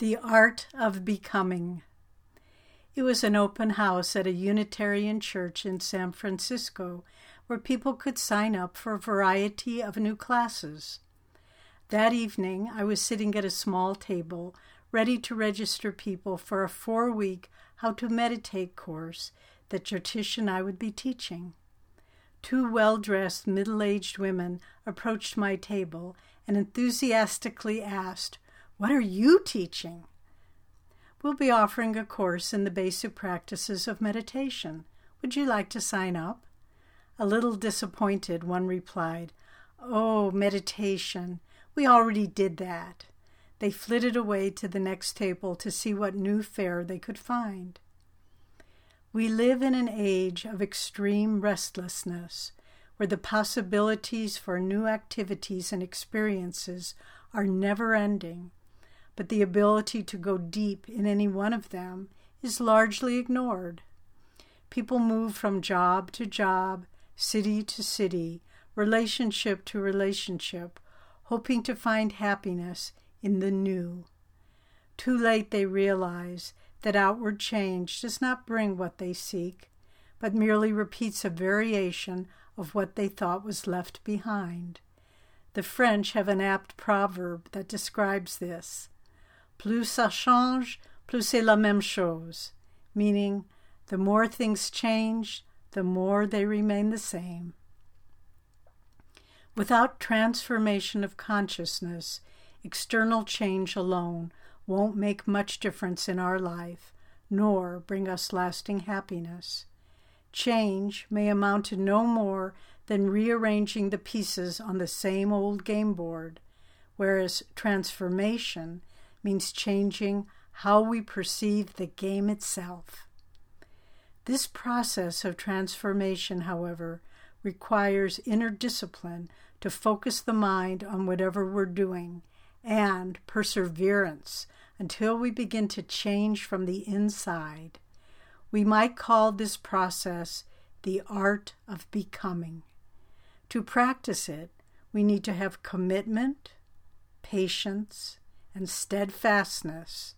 The Art of Becoming. It was an open house at a Unitarian church in San Francisco where people could sign up for a variety of new classes. That evening, I was sitting at a small table, ready to register people for a four week How to Meditate course that Jyotish and I would be teaching. Two well dressed, middle aged women approached my table and enthusiastically asked, what are you teaching? We'll be offering a course in the basic practices of meditation. Would you like to sign up? A little disappointed, one replied, Oh, meditation. We already did that. They flitted away to the next table to see what new fare they could find. We live in an age of extreme restlessness, where the possibilities for new activities and experiences are never ending but the ability to go deep in any one of them is largely ignored. People move from job to job, city to city, relationship to relationship, hoping to find happiness in the new. Too late they realize that outward change does not bring what they seek, but merely repeats a variation of what they thought was left behind. The French have an apt proverb that describes this plus ça change, plus c'est la même chose, meaning the more things change, the more they remain the same. Without transformation of consciousness, external change alone won't make much difference in our life, nor bring us lasting happiness. Change may amount to no more than rearranging the pieces on the same old game board, whereas transformation means changing how we perceive the game itself. This process of transformation, however, requires inner discipline to focus the mind on whatever we're doing and perseverance until we begin to change from the inside. We might call this process the art of becoming. To practice it, we need to have commitment, patience, and steadfastness.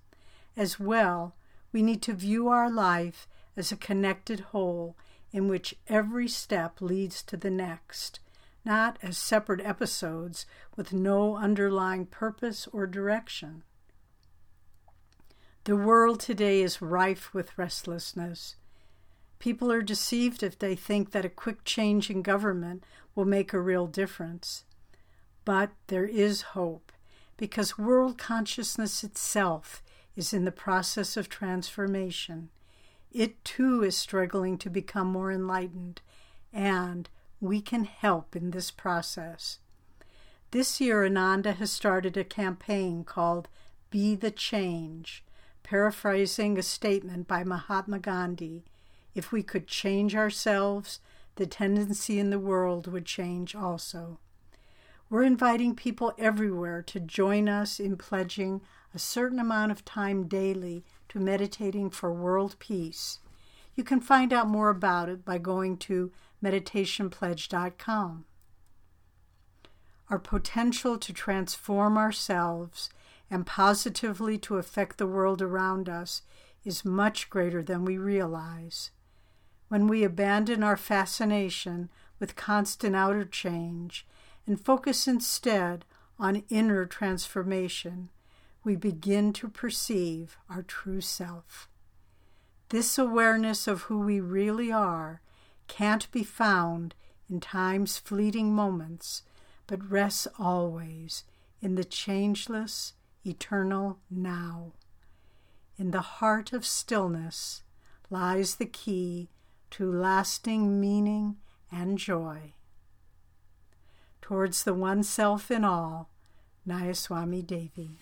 As well, we need to view our life as a connected whole in which every step leads to the next, not as separate episodes with no underlying purpose or direction. The world today is rife with restlessness. People are deceived if they think that a quick change in government will make a real difference. But there is hope because world consciousness itself is in the process of transformation. It too is struggling to become more enlightened, and we can help in this process. This year, Ananda has started a campaign called Be the Change, paraphrasing a statement by Mahatma Gandhi If we could change ourselves, the tendency in the world would change also. We're inviting people everywhere to join us in pledging a certain amount of time daily to meditating for world peace. You can find out more about it by going to meditationpledge.com. Our potential to transform ourselves and positively to affect the world around us is much greater than we realize. When we abandon our fascination with constant outer change and focus instead on inner transformation, we begin to perceive our true self. This awareness of who we really are can't be found in time's fleeting moments, but rests always in the changeless, eternal now. In the heart of stillness lies the key to lasting meaning and joy towards the one self in all, Nayaswami Devi.